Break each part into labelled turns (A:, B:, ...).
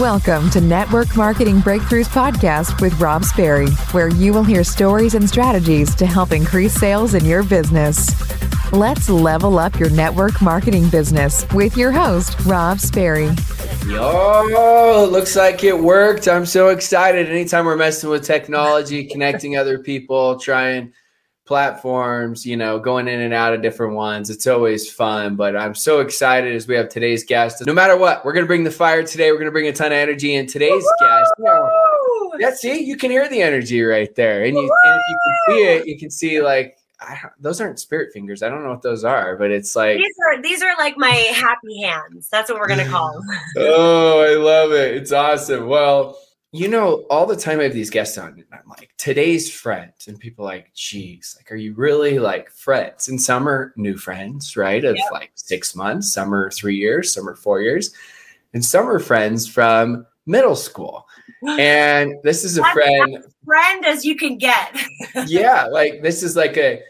A: Welcome to Network Marketing Breakthroughs Podcast with Rob Sperry, where you will hear stories and strategies to help increase sales in your business. Let's level up your network marketing business with your host, Rob Sperry.
B: Yo, looks like it worked. I'm so excited. Anytime we're messing with technology, connecting other people, trying platforms, you know, going in and out of different ones. It's always fun, but I'm so excited as we have today's guest. No matter what, we're going to bring the fire today. We're going to bring a ton of energy. And today's Woo-hoo! guest, yeah, see, you can hear the energy right there. And, you, and if you can see it, you can see like, those aren't spirit fingers. I don't know what those are, but it's like
C: these are these are like my happy hands. That's what we're gonna call them.
B: oh, I love it. It's awesome. Well, you know, all the time I have these guests on, and I'm like, today's friend. And people like, geez, like, are you really like friends? And some are new friends, right? Of like six months, some are three years, some are four years, and some are friends from middle school. And this is a friend.
C: Friend as you can get.
B: yeah. Like, this is like a,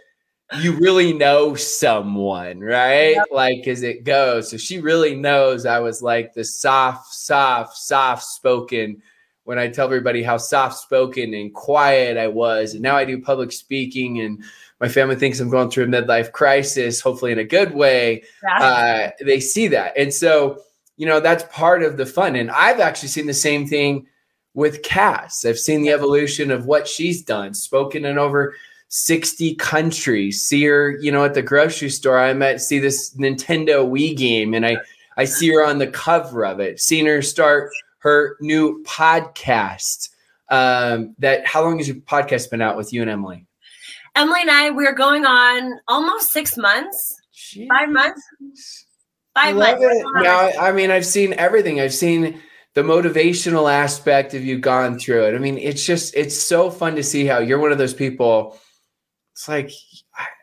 B: you really know someone, right? Yep. Like as it goes. So she really knows I was like the soft, soft, soft spoken when I tell everybody how soft spoken and quiet I was. And now I do public speaking, and my family thinks I'm going through a midlife crisis, hopefully in a good way. Uh, they see that. And so, you know, that's part of the fun. And I've actually seen the same thing with Kass. I've seen the evolution of what she's done, spoken in over 60 countries. See her, you know, at the grocery store. I met, see this Nintendo Wii game, and I, I see her on the cover of it. Seen her start her new podcast. Um, that how long has your podcast been out with you and Emily?
C: Emily and I, we're going on almost six months, Jeez. five months, five months.
B: It. Now, I mean, I've seen everything. I've seen the motivational aspect of you gone through it. I mean, it's just it's so fun to see how you're one of those people. It's like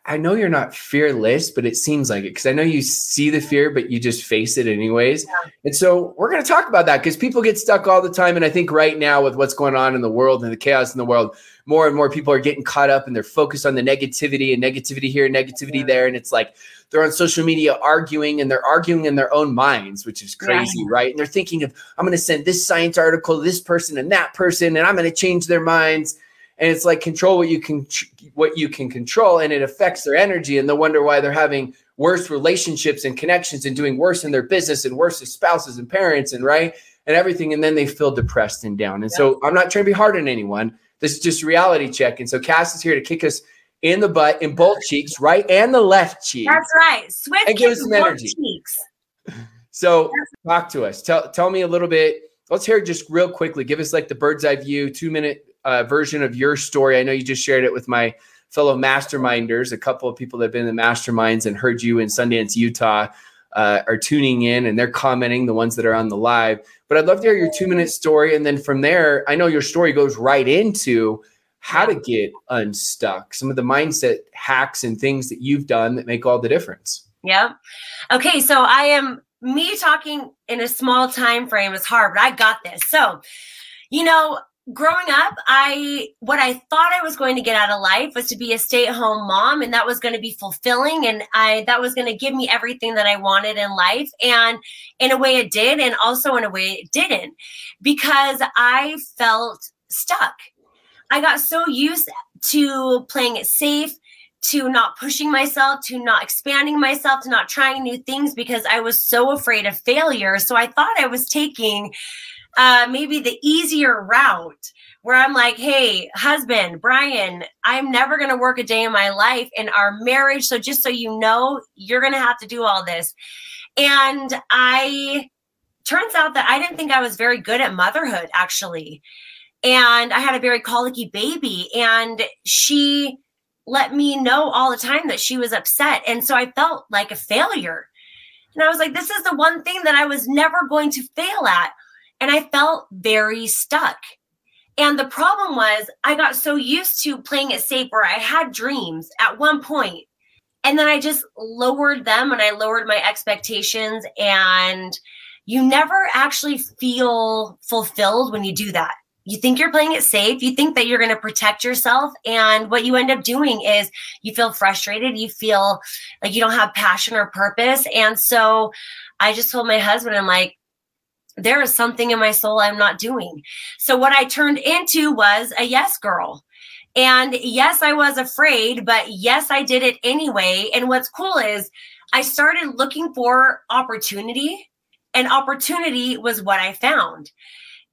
B: I know you're not fearless, but it seems like it because I know you see the fear, but you just face it anyways. Yeah. And so we're going to talk about that because people get stuck all the time. And I think right now, with what's going on in the world and the chaos in the world, more and more people are getting caught up and they're focused on the negativity and negativity here, and negativity yeah. there. And it's like they're on social media arguing and they're arguing in their own minds, which is crazy, yeah. right? And they're thinking of, I'm going to send this science article to this person and that person, and I'm going to change their minds and it's like control what you can what you can control and it affects their energy and they wonder why they're having worse relationships and connections and doing worse in their business and worse as spouses and parents and right and everything and then they feel depressed and down. And yeah. so i'm not trying to be hard on anyone. This is just reality check. And so kass is here to kick us in the butt in both cheeks right and the left cheek.
C: That's right. Swift
B: and give us some energy. cheeks. so talk to us. Tell, tell me a little bit. Let's hear just real quickly. Give us like the bird's eye view two minute uh, version of your story. I know you just shared it with my fellow masterminders. A couple of people that have been in the masterminds and heard you in Sundance, Utah, uh, are tuning in and they're commenting. The ones that are on the live, but I'd love to hear your two minute story, and then from there, I know your story goes right into how to get unstuck. Some of the mindset hacks and things that you've done that make all the difference.
C: Yeah. Okay, so I am me talking in a small time frame is hard, but I got this. So, you know, growing up, I what I thought I was going to get out of life was to be a stay-at-home mom and that was going to be fulfilling and I that was going to give me everything that I wanted in life and in a way it did and also in a way it didn't because I felt stuck. I got so used to playing it safe to not pushing myself, to not expanding myself, to not trying new things because I was so afraid of failure. So I thought I was taking uh, maybe the easier route where I'm like, hey, husband, Brian, I'm never going to work a day in my life in our marriage. So just so you know, you're going to have to do all this. And I, turns out that I didn't think I was very good at motherhood, actually. And I had a very colicky baby, and she let me know all the time that she was upset. And so I felt like a failure. And I was like, this is the one thing that I was never going to fail at and I felt very stuck. And the problem was, I got so used to playing it safe where I had dreams at one point, and then I just lowered them and I lowered my expectations. And you never actually feel fulfilled when you do that. You think you're playing it safe. You think that you're going to protect yourself. And what you end up doing is you feel frustrated. You feel like you don't have passion or purpose. And so I just told my husband, I'm like, there is something in my soul I'm not doing. So what I turned into was a yes girl. And yes, I was afraid, but yes, I did it anyway. And what's cool is I started looking for opportunity, and opportunity was what I found.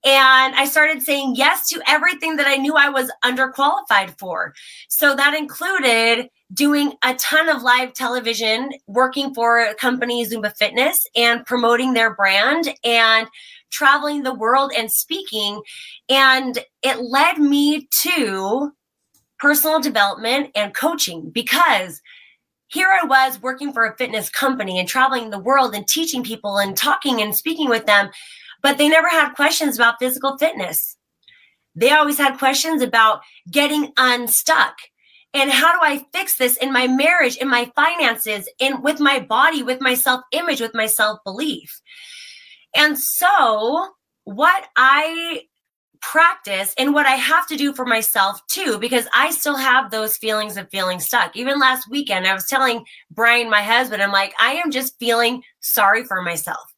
C: And I started saying yes to everything that I knew I was underqualified for. So that included doing a ton of live television, working for a company, Zumba Fitness, and promoting their brand and traveling the world and speaking. And it led me to personal development and coaching because here I was working for a fitness company and traveling the world and teaching people and talking and speaking with them, but they never had questions about physical fitness. They always had questions about getting unstuck. And how do I fix this in my marriage, in my finances, in with my body, with my self-image, with my self-belief? And so what I practice and what I have to do for myself too, because I still have those feelings of feeling stuck. Even last weekend, I was telling Brian, my husband, I'm like, I am just feeling sorry for myself.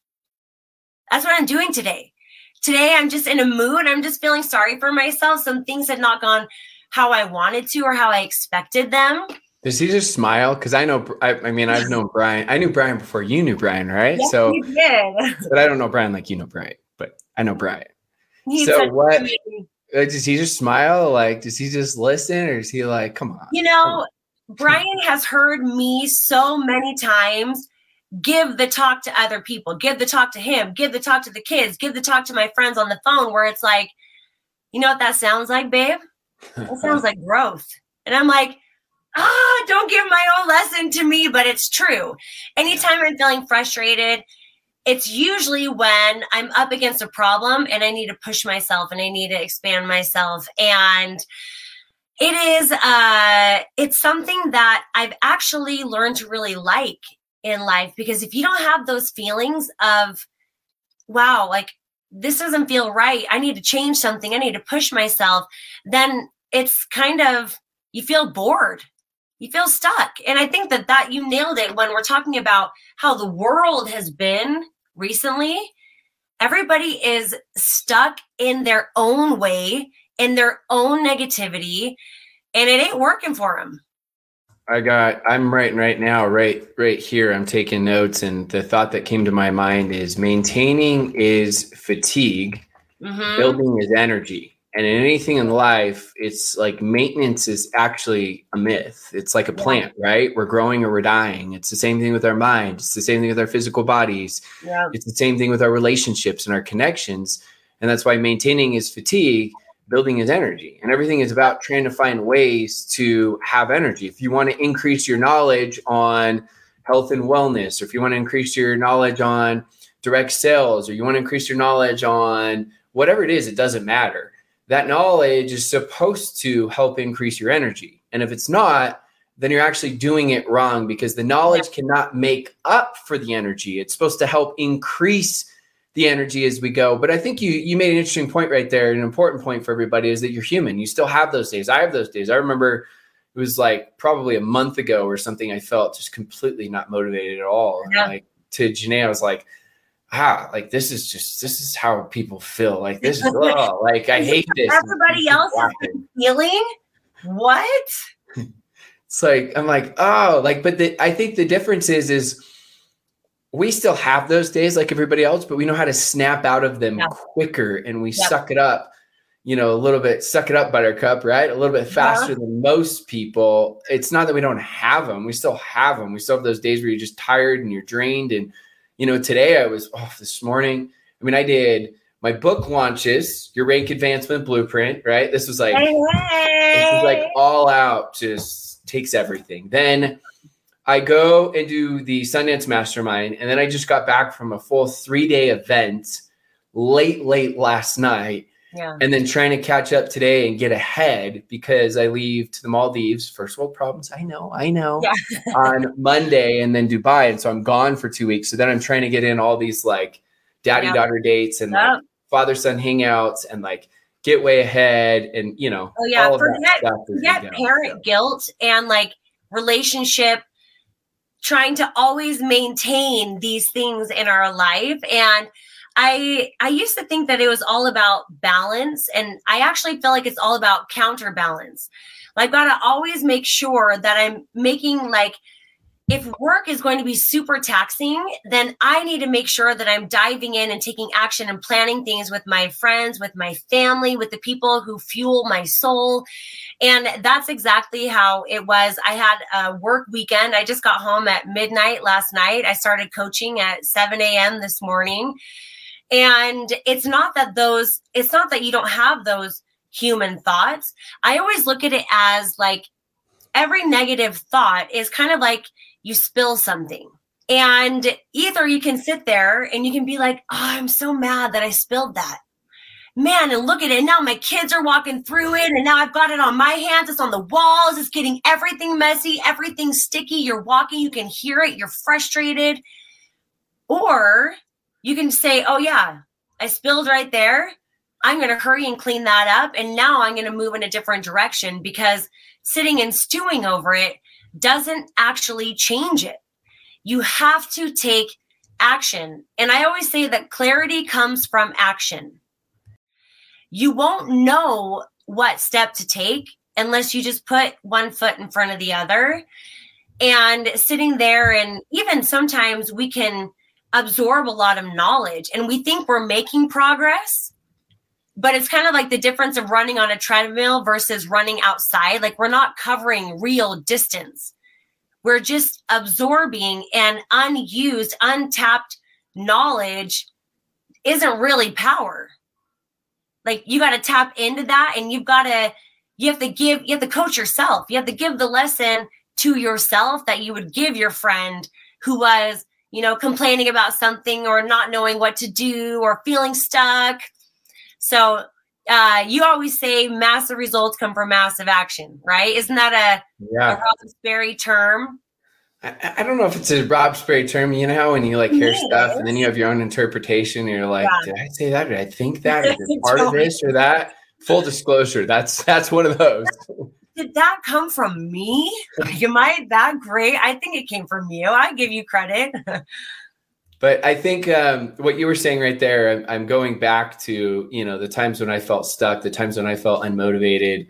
C: That's what I'm doing today. Today, I'm just in a mood. I'm just feeling sorry for myself. Some things had not gone how I wanted to or how I expected them.
B: Does he just smile? Because I know, I, I, mean, I've known Brian. I knew Brian before you knew Brian, right?
C: Yes,
B: so,
C: you did.
B: but I don't know Brian like you know Brian, but I know Brian.
C: He's
B: so what? uh, Does he just smile? Like, does he just listen, or is he like, come on?
C: You know, Brian has heard me so many times give the talk to other people, give the talk to him, give the talk to the kids, give the talk to my friends on the phone, where it's like, you know what that sounds like, babe? That sounds like growth. And I'm like, ah, don't give my own lesson to me, but it's true. Anytime I'm feeling frustrated, it's usually when I'm up against a problem and I need to push myself and I need to expand myself. And it is uh it's something that I've actually learned to really like in life because if you don't have those feelings of wow, like this doesn't feel right. I need to change something. I need to push myself. Then it's kind of you feel bored. You feel stuck. And I think that that you nailed it when we're talking about how the world has been recently. Everybody is stuck in their own way, in their own negativity, and it ain't working for them.
B: I got. I'm writing right now, right, right here. I'm taking notes, and the thought that came to my mind is maintaining is fatigue,
C: Mhm.
B: building is energy, and in anything in life, it's like maintenance is actually a myth. It's like a plant, right? We're growing or we're dying. It's the same thing with our mind. It's the same thing with our physical bodies.
C: Yeah.
B: It's the same thing with our relationships and our connections. And that's why maintaining is fatigue, building is energy. And everything is about trying to find ways to have energy. If you want to increase your knowledge on health and wellness, or if you want to increase your knowledge on direct sales, or you want to increase your knowledge on whatever it is, it doesn't matter. That knowledge is supposed to help increase your energy. And if it's not, then you're actually doing it wrong because the knowledge cannot make up for the energy. It's supposed to help increase the energy as we go. But I think you you made an interesting point right there. An important point for everybody is that you're human. You still have those days. I have those days. I remember it was like probably a month ago or something. I felt just completely not motivated at all.
C: Yeah.
B: like to Janae, I was like, ah, like this is just this is how people feel. Like this is oh, like I hate this.
C: Everybody else is Feeling what?
B: It's like I'm like, oh, like, but the, I think the difference is is we still have those days like everybody else, but we know how to snap out of them
C: Yeah.
B: quicker and we
C: Yep.
B: suck it up, you know, a little bit, suck it up, buttercup, right? A little bit faster than most people. It's not that we don't have them, we still have them. We still have those days where you're just tired and you're drained. And, you know, today I was off this morning. I mean, I did my book launches, your rank advancement blueprint, right? This was like
C: Hey,
B: this is like all out, just takes everything. Then I go and do the Sundance Mastermind, and then I just got back from a full three day event late, late last night,
C: yeah.
B: and then trying to catch up today and get ahead because I leave to the Maldives. First world problems, I know, I know.
C: Yeah.
B: on Monday, and then Dubai, and so I'm gone for two weeks. So then I'm trying to get in all these like daddy
C: Yeah.
B: daughter dates and like, father son hangouts and like get way ahead and you know
C: Oh, yeah.
B: all of that
C: Forget- Forget parent guilt and like relationship trying to always maintain these things in our life. And I I used to think that it was all about balance and I actually feel like it's all about counterbalance. Like I've got to always make sure that I'm making like if work is going to be super taxing, then I need to make sure that I'm diving in and taking action and planning things with my friends, with my family, with the people who fuel my soul. And that's exactly how it was. I had a work weekend. I just got home at midnight last night. I started coaching at 7 a.m. this morning. And it's not that those, it's not that you don't have those human thoughts. I always look at it as like every negative thought is kind of like, you spill something. And either you can sit there and you can be like, oh, I'm so mad that I spilled that. Man, and look at it. Now my kids are walking through it, and now I've got it on my hands. It's on the walls. It's getting everything messy, everything sticky. You're walking, you can hear it. You're frustrated. Or you can say, oh, yeah, I spilled right there. I'm going to hurry and clean that up. And now I'm going to move in a different direction because sitting and stewing over it doesn't actually change it. You have to take action. And I always say that clarity comes from action. You won't know what step to take unless you just put one foot in front of the other. And sitting there, and even sometimes we can absorb a lot of knowledge and we think we're making progress but it's kind of like the difference of running on a treadmill versus running outside. Like we're not covering real distance. We're just absorbing and unused, untapped knowledge isn't really power. Like you got to tap into that and you've got to, you have to give, you have to coach yourself. You have to give the lesson to yourself that you would give your friend who was, you know, complaining about something or not knowing what to do or feeling stuck so uh, you always say massive results come from massive action, right? Isn't that a, yeah. a Rob term?
B: I, I, don't know if it's a Rob Sperry term. You know how when you like hear stuff and then you have your own interpretation, and you're like, yeah. did I say that? Did I think that? Is it part of this or that? Full disclosure, that's that's one of those.
C: Did that come from me? Am I that great? I think it came from you. I give you credit.
B: But I think um, what you were saying right there, I'm, I'm, going back to you know the times when I felt stuck, the times when I felt unmotivated,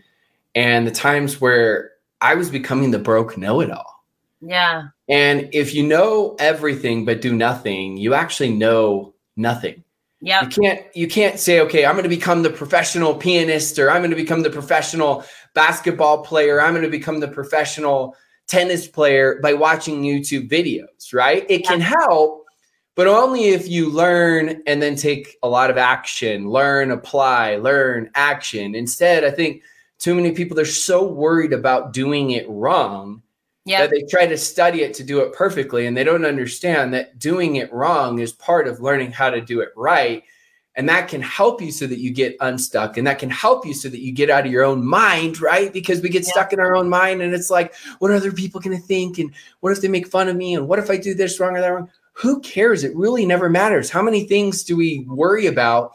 B: and the times where I was becoming the broke know-it-all.
C: Yeah.
B: And if you know everything but do nothing, you actually know nothing.
C: Yeah.
B: You can't you can't say, okay, I'm going to become the professional pianist, or I'm going to become the professional basketball player, I'm going to become the professional tennis player by watching YouTube videos, right? It yeah. can help but only if you learn and then take a lot of action, learn, apply, learn, action. Instead, I think too many people they're so worried about doing it wrong yep. that they try to study it to do it perfectly and they don't understand that doing it wrong is part of learning how to do it right. And that can help you so that you get unstuck and that can help you so that you get out of your own mind, right? Because we get yeah. stuck in our own mind and it's like, what are other people going to think? And what if they make fun of me? And what if I do this wrong or that wrong? Who cares? It really never matters. How many things do we worry about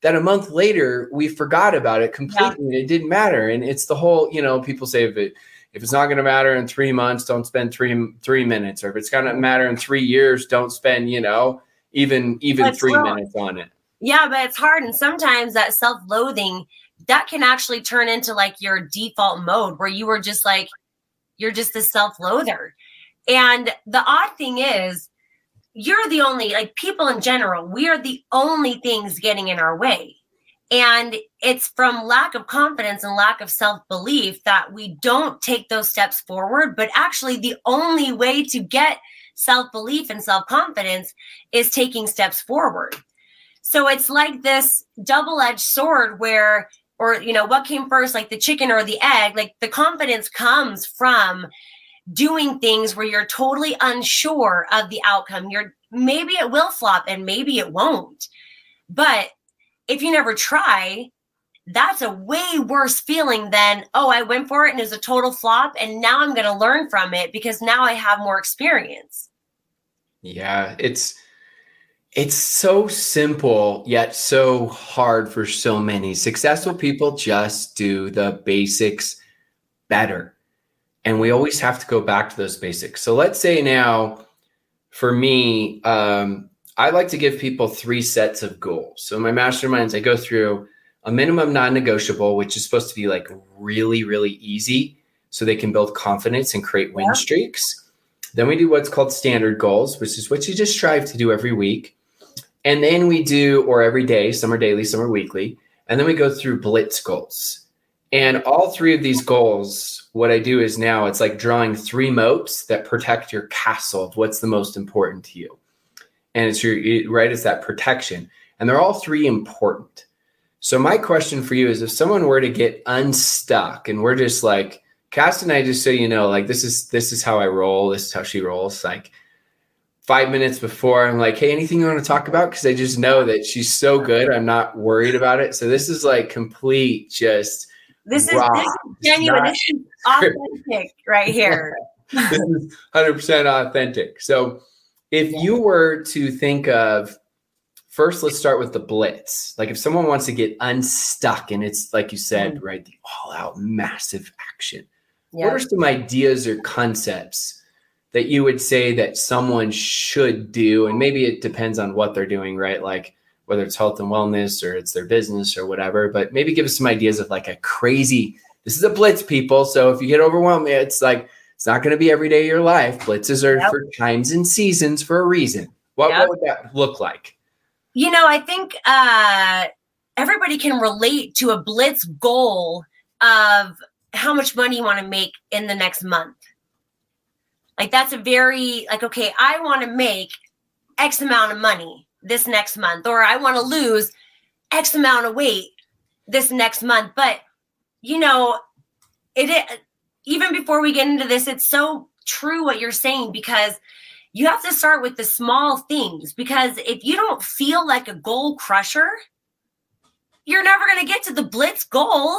B: that a month later we forgot about it completely? Yeah. It didn't matter. And it's the whole, you know, people say if it if it's not going to matter in three months, don't spend three three minutes. Or if it's going to matter in three years, don't spend, you know, even even That's three minutes on it.
C: Yeah, but it's hard. And sometimes that self-loathing that can actually turn into like your default mode where you were just like, you're just a self-loather. And the odd thing is, you're the only like people in general we are the only things getting in our way. And it's from lack of confidence and lack of self-belief that we don't take those steps forward but actually the only way to get self-belief and self-confidence is taking steps forward. So it's like this double-edged sword where or you know what came first like the chicken or the egg like the confidence comes from doing things where you're totally unsure of the outcome. You're maybe it will flop and maybe it won't. But if you never try, that's a way worse feeling than, oh, I went for it and it's a total flop. And now I'm going to learn from it because now I have more experience.
B: Yeah, it's it's so simple yet so hard for so many. Successful people just do the basics better. And we always have to go back to those basics. So let's say now, for me, um, I like to give people three sets of goals. So in my masterminds, I go through a minimum non-negotiable, which is supposed to be like really, really easy, so they can build confidence and create win yeah. streaks. Then we do what's called standard goals, which is what you just strive to do every week. And then we do, or every day, some are daily, some are weekly. And then we go through blitz goals. And all three of these goals, what I do is now it's like drawing three moats that protect your castle of what's the most important to you. And it's your, right, it's that protection. And they're all three important. So my question for you is if someone were to get unstuck and we're just like, Kass and I, just so you know, like this is this is how I roll, this is how she rolls. Like five minutes before, I'm like, hey, anything you want to talk about? Because I just know that she's so good. I'm not worried about it. So this is like complete just
C: this is, this is genuine. This is authentic right here.
B: this is 100% authentic. So, if you were to think of first, let's start with the blitz. Like, if someone wants to get unstuck and it's like you said, mm-hmm. right, the all out massive action, what are some ideas or concepts that you would say that someone should do? And maybe it depends on what they're doing, right? Like, whether it's health and wellness or it's their business or whatever. But maybe give us some ideas of like a crazy. This is a blitz, people. So if you get overwhelmed, it's like it's not going to be every day of your life. Blitzes are yep. for times and seasons for a reason. What, yep. what would that look like?
C: You know, I think uh, everybody can relate to a blitz goal of how much money you want to make in the next month. Like that's a very like okay, I want to make X amount of money this next month, or I want to lose X amount of weight this next month. But, you know, it, it even before we get into this, it's so true what you're saying because you have to start with the small things because if you don't feel like a goal crusher, you're never going to get to the blitz goal.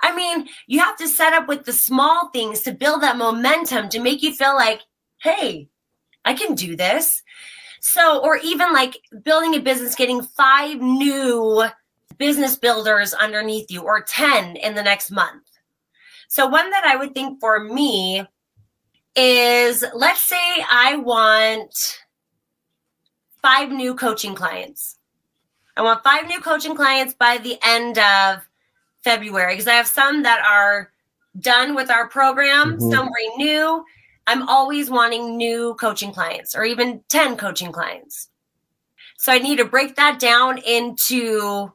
C: I mean, you have to set up with the small things to build that momentum to make you feel like, hey, I can do this. So, or even like building a business, getting five new business builders underneath you or 10 in the next month. So, one that I would think for me is let's say I want five new coaching clients. I want five new coaching clients by the end of February because I have some that are done with our program, mm-hmm. some renew, I'm always wanting new coaching clients or even 10 coaching clients. So I need to break that down into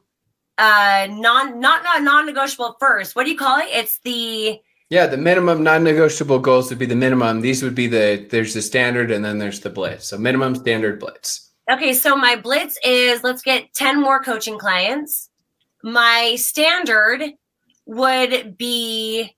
C: uh non not not non-negotiable first. What do you call it? It's the
B: yeah, the minimum non-negotiable goals would be the minimum. These would be the there's the standard and then there's the blitz. So minimum standard blitz.
C: Okay, so my blitz is let's get 10 more coaching clients. My standard would be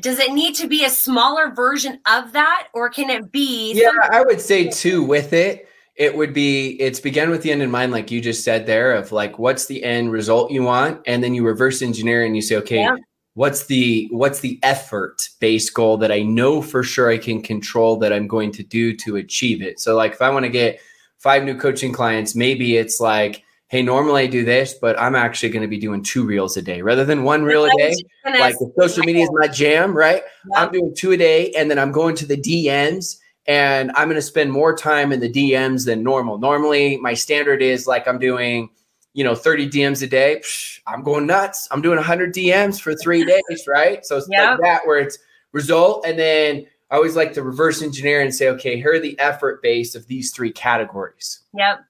C: does it need to be a smaller version of that or can it be
B: yeah i would say too with it it would be it's begin with the end in mind like you just said there of like what's the end result you want and then you reverse engineer and you say okay yeah. what's the what's the effort based goal that i know for sure i can control that i'm going to do to achieve it so like if i want to get five new coaching clients maybe it's like hey, normally I do this, but I'm actually going to be doing two reels a day rather than one reel a day. Like if social media is my jam, right? Yeah. I'm doing two a day and then I'm going to the DMs and I'm going to spend more time in the DMs than normal. Normally, my standard is like I'm doing, you know, 30 DMs a day. Psh, I'm going nuts. I'm doing 100 DMs for three days, right? So it's yep. like that where it's result and then I always like to reverse engineer and say, okay, here are the effort base of these three categories.
C: Yep.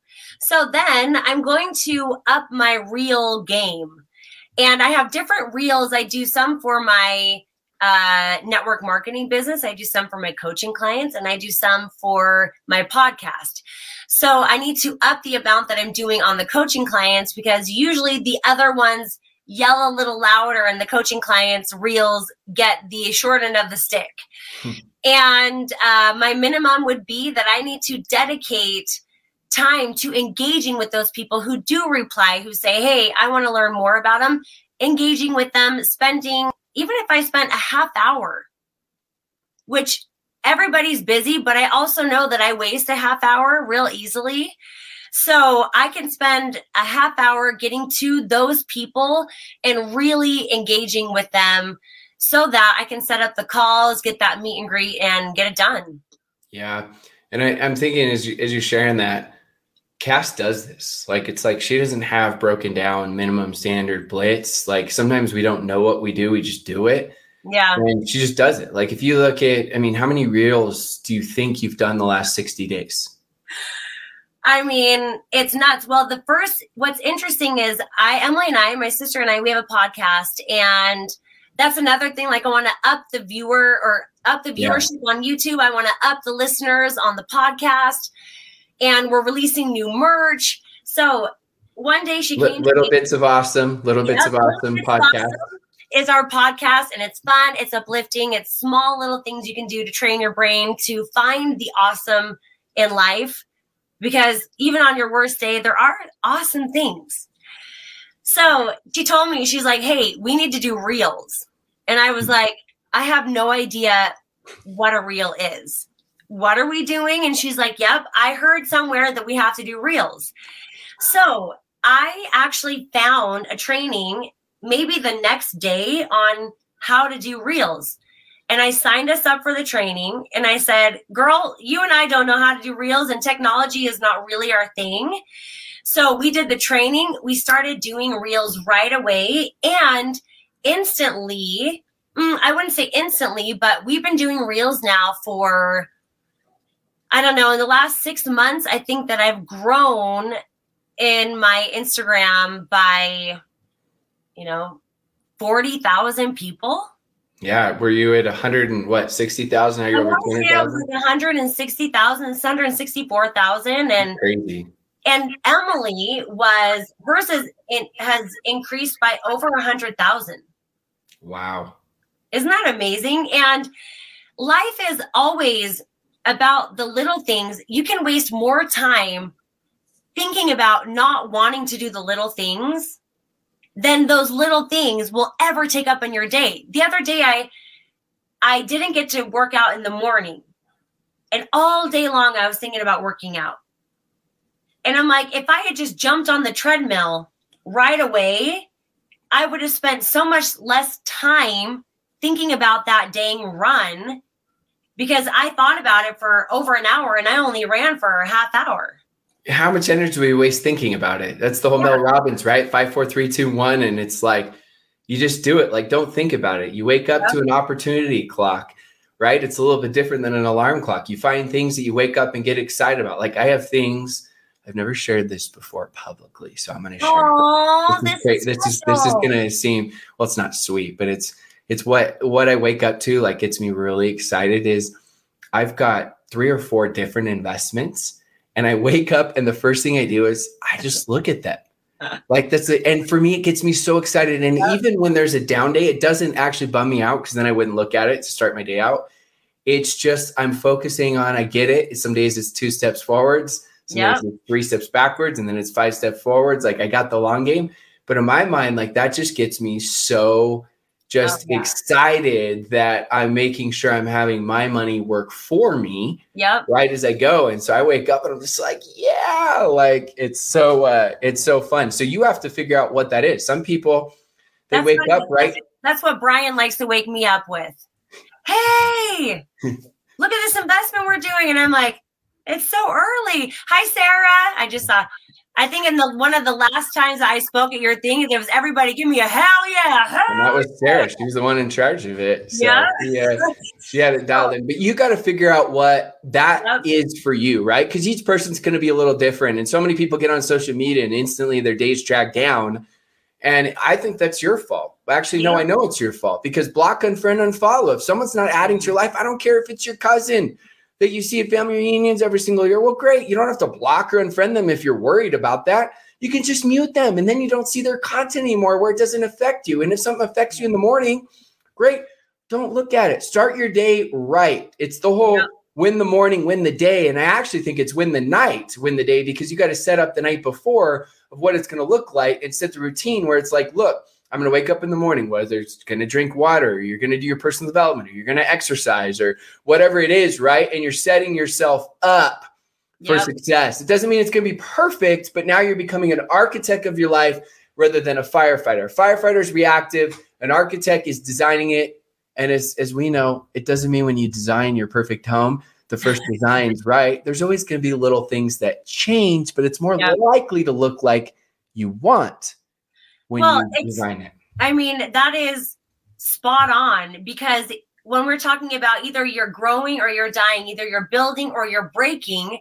C: So then I'm going to up my reel game. And I have different reels. I do some for my uh, network marketing business. I do some for my coaching clients and I do some for my podcast. So I need to up the amount that I'm doing on the coaching clients because usually the other ones yell a little louder and the coaching clients reels get the short end of the stick. Hmm. And uh, my minimum would be that I need to dedicate time to engaging with those people who do reply, who say, Hey, I want to learn more about them, engaging with them, spending, even if I spent a half hour, which everybody's busy, but I also know that I waste a half hour real easily. So I can spend a half hour getting to those people and really engaging with them so that I can set up the calls, get that meet and greet, and get it done.
B: Yeah. And I, am thinking as, you, as you're sharing that, Kass does this. Like it's like she doesn't have broken down minimum standard blitz. Like sometimes we don't know what we do, we just do it.
C: Yeah.
B: And she just does it. Like if you look at, I mean, how many reels do you think you've done the last 60 days?
C: I mean, it's nuts. Well, the first, what's interesting is I, Emily and I, my sister and I, we have a podcast, and that's another thing. Like, I want to up the viewer or up the viewership yeah. on YouTube. I want to up the listeners on the podcast, and we're releasing new merch. So one day she came.
B: To Little bits of awesome, little bits of awesome podcast. Awesome
C: is our podcast and it's fun, it's uplifting, it's small little things you can do to train your brain to find the awesome in life because even on your worst day, there are awesome things. So she told me, she's like, hey, we need to do reels. And I was hmm. like, I have no idea what a reel is. What are we doing? And she's like, yep, I heard somewhere that we have to do reels. So I actually found a training maybe the next day on how to do reels and I signed us up for the training. And I said, Girl, you and I don't know how to do reels, and technology is not really our thing. So we did the training. We started doing reels right away and instantly. Mm, I wouldn't say instantly, but we've been doing reels now for, I don't know, in the last six months, I think that I've grown in my Instagram by, you know, 40,000 people.
B: Yeah, were you at 100 and what 60,000? Are you over
C: 200,000? 160,000, 164,000 and
B: crazy.
C: And Emily was hers is it has increased by over a hundred thousand.
B: Wow.
C: Isn't that amazing? And life is always about the little things. You can waste more time thinking about not wanting to do the little things than those little things will ever take up in your day. The other day I I didn't get to work out in the morning. And all day long I was thinking about working out. And I'm like, if I had just jumped on the treadmill right away, I would have spent so much less time thinking about that dang run because I thought about it for over an hour and I only ran for a half hour
B: how much energy do we waste thinking about it? That's the whole yeah. Mel Robbins, right? Five, four, three, two, one. And it's like, you just do it. Like, don't think about it. You wake up yeah. to an opportunity clock, right? It's a little bit different than an alarm clock. You find things that you wake up and get excited about. Like, I have things, I've never shared this before publicly. So I'm going to share.
C: Aww, this,
B: this, is, this is, this is going to seem, well, it's not sweet, but it's, it's what, what I wake up to, like, gets me really excited is I've got three or four different investments and I wake up and the first thing I do is I just look at that. Like that's it. And for me, it gets me so excited. And even when there's a down day, it doesn't actually bum me out because then I wouldn't look at it to start my day out. It's just I'm focusing on I get it. Some days it's two steps forwards, some it's three steps backwards, and then it's five steps forwards. Like I got the long game. But in my mind, like that just gets me so just oh, yeah. excited that I'm making sure I'm having my money work for me.
C: Yep.
B: Right as I go. And so I wake up and I'm just like, yeah, like it's so uh it's so fun. So you have to figure out what that is. Some people they that's wake up, right?
C: That's what Brian likes to wake me up with. Hey, look at this investment we're doing. And I'm like, it's so early. Hi, Sarah. I just saw I think in the one of the last times I spoke at your thing, there was everybody give me a hell yeah. Hell
B: and that was Sarah. She was the one in charge of it. So yeah. yeah, she had it dialed in. But you got to figure out what that yep. is for you, right? Because each person's going to be a little different. And so many people get on social media and instantly their days drag down. And I think that's your fault. Actually, no, I know it's your fault because block, unfriend, unfollow. If someone's not adding to your life, I don't care if it's your cousin that you see at family reunions every single year. Well, great. You don't have to block or unfriend them if you're worried about that. You can just mute them and then you don't see their content anymore where it doesn't affect you. And if something affects you in the morning, great. Don't look at it. Start your day right. It's the whole yeah. win the morning, win the day. And I actually think it's win the night, win the day because you got to set up the night before of what it's going to look like and set the routine where it's like, look, I'm going to wake up in the morning, whether it's going to drink water, or you're going to do your personal development, or you're going to exercise, or whatever it is, right? And you're setting yourself up for yep. success. It doesn't mean it's going to be perfect, but now you're becoming an architect of your life rather than a firefighter. Firefighter is reactive, an architect is designing it. And as, as we know, it doesn't mean when you design your perfect home, the first design's right, there's always going to be little things that change, but it's more
C: Yeah.
B: likely to look like you want when
C: Well,
B: you design it.
C: I mean, that is spot on because when we're talking about either you're growing or you're dying, either you're building or you're breaking,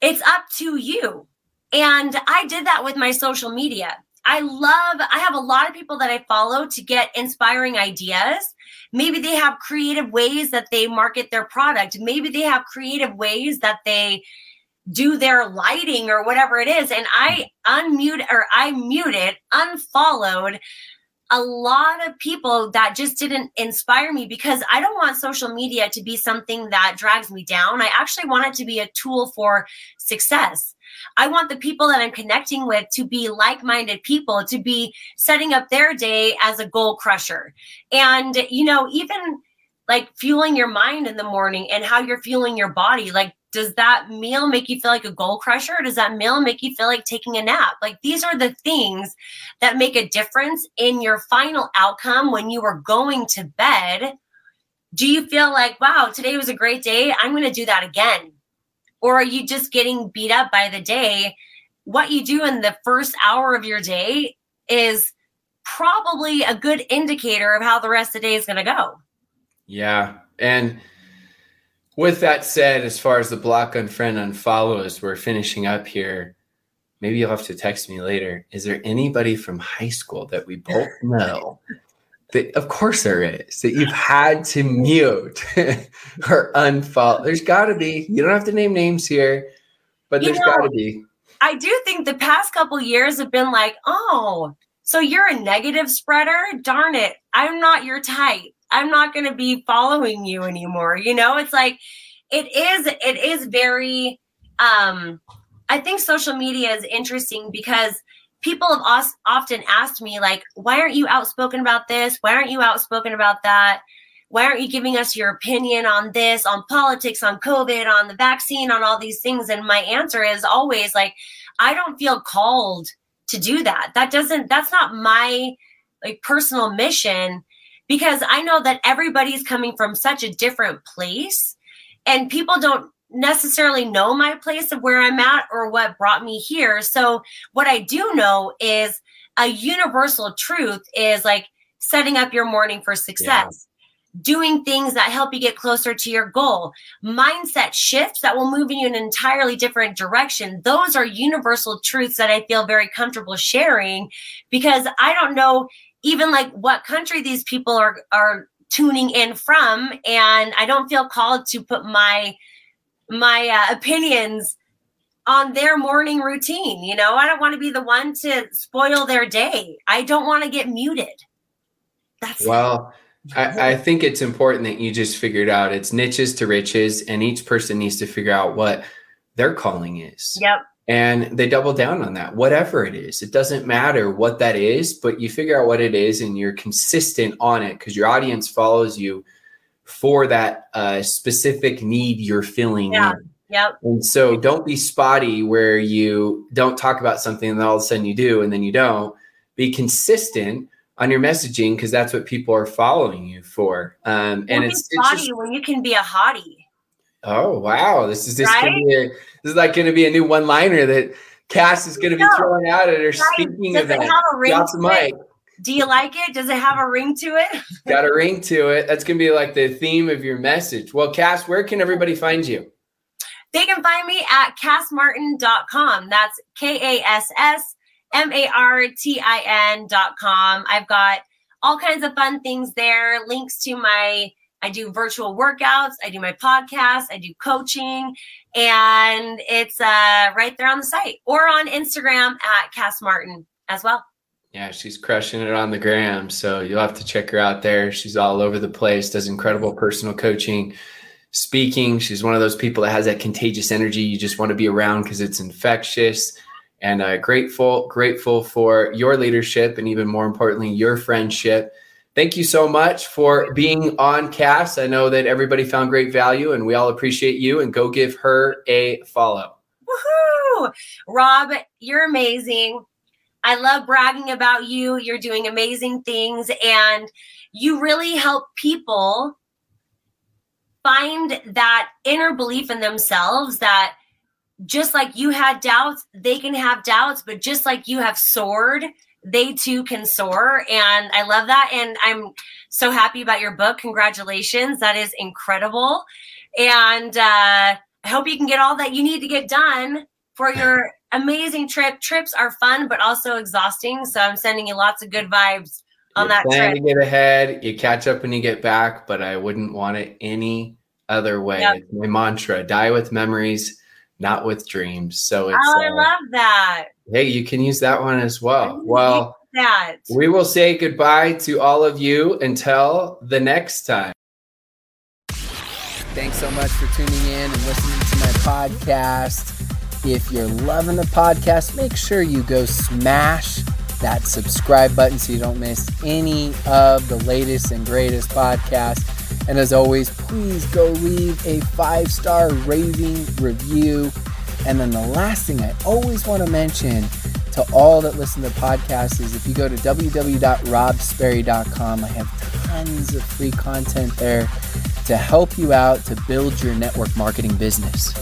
C: it's up to you. And I did that with my social media. I love, I have a lot of people that I follow to get inspiring ideas. Maybe they have creative ways that they market their product. Maybe they have creative ways that they do their lighting or whatever it is. And I mm. unmute or I muted, unfollowed a lot of people that just didn't inspire me because I don't want social media to be something that drags me down. I actually want it to be a tool for success. I want the people that I'm connecting with to be like minded people, to be setting up their day as a goal crusher. And, you know, even like fueling your mind in the morning and how you're fueling your body. Like, does that meal make you feel like a goal crusher? Does that meal make you feel like taking a nap? Like, these are the things that make a difference in your final outcome when you are going to bed. Do you feel like, wow, today was a great day? I'm going to do that again. Or are you just getting beat up by the day? What you do in the first hour of your day is probably a good indicator of how the rest of the day is going to go.
B: Yeah. And with that said, as far as the block unfriend unfollow as we're finishing up here, maybe you'll have to text me later. Is there anybody from high school that we both know? That, of course there is that you've had to mute or unfollow. There's got to be. You don't have to name names here, but
C: You
B: there's
C: know,
B: got to be.
C: I do think the past couple years have been like, oh, so you're a negative spreader? Darn it. I'm not your type. I'm not going to be following you anymore. You know, it's like it is it is very um I think social media is interesting because people have os- often asked me like, why aren't you outspoken about this? Why aren't you outspoken about that? Why aren't you giving us your opinion on this, on politics, on COVID, on the vaccine, on all these things? And my answer is always like, I don't feel called to do that. That doesn't, that's not my like personal mission because I know that everybody's coming from such a different place and people don't necessarily know my place of where I'm at or what brought me here. So what I do know is a universal truth is like setting up your morning for success. Doing things that help you get closer to your goal, mindset shifts that will move you in an entirely different direction. Those are universal truths that I feel very comfortable sharing because I don't know even like what country these people are are tuning in from and I don't feel called to put my my uh, opinions on their morning routine. You know, I don't want to be the one to spoil their day. I don't want to get muted. That's
B: Well, I, I think it's important that you just figured out it's niches to riches, and each person needs to figure out what their calling is.
C: Yep.
B: And they double down on that, whatever it is. It doesn't matter what that is, but you figure out what it is and you're consistent on it because your audience follows you for that uh, specific need you're filling
C: Yeah.
B: in.
C: Yep.
B: And so don't be spotty where you don't talk about something and then all of a sudden you do and then you don't. Be consistent on your messaging because that's what people are following you for. Um, and it's, it's
C: spotty
B: just,
C: when you can be a hottie.
B: Oh wow, this is just
C: Right?
B: be a, this is like going to be a new one liner that Kass is going to be throwing out at her
C: Right?
B: speaking
C: Does it
B: event.
C: have a ring
B: Drop the
C: it?
B: mic.
C: Do you like it? Does it have a ring to it?
B: Got a ring to it. That's going to be like the theme of your message. Well, Kass, where can everybody find you?
C: They can find me at kassmartin.com. That's K A S S M A R T I N.com. I've got all kinds of fun things there, links to my I do virtual workouts, I do my podcast, I do coaching, and it's uh, right there on the site or on Instagram at Kass Martin as well.
B: Yeah, she's crushing it on the gram. So you'll have to check her out there. She's all over the place, does incredible personal coaching, speaking. She's one of those people that has that contagious energy you just want to be around because it's infectious. And uh, grateful, grateful for your leadership and even more importantly, your friendship. Thank you so much for being on Kass. I know that everybody found great value and we all appreciate you and go give her a follow.
C: Woohoo! Rob, you're amazing. I love bragging about you. You're doing amazing things and you really help people find that inner belief in themselves that just like you had doubts, they can have doubts, but just like you have soared, they too can soar. And I love that. And I'm so happy about your book. Congratulations. That is incredible. And uh, I hope you can get all that you need to get done for your amazing trip. Trips are fun, but also exhausting. So I'm sending you lots of good vibes on
D: you
C: that
D: plan
C: trip.
D: to get ahead. You catch up when you get back, but I wouldn't want it any other way.
C: Yep.
D: My mantra: die with memories, not with dreams. So it's
C: Oh, I
D: uh,
C: love that.
D: hey, you can use that one as well.
C: I
D: Well,
C: That.
D: we will say goodbye to all of you until the next time.
B: Thanks so much for tuning in and listening to my podcast. If you're loving the podcast, make sure you go smash that subscribe button so you don't miss any of the latest and greatest podcasts. And as always, please go leave a five star rating review. And then the last thing I always want to mention to all that listen to podcasts is if you go to www.robsperry.com, I have tons of free content there to help you out to build your network marketing business.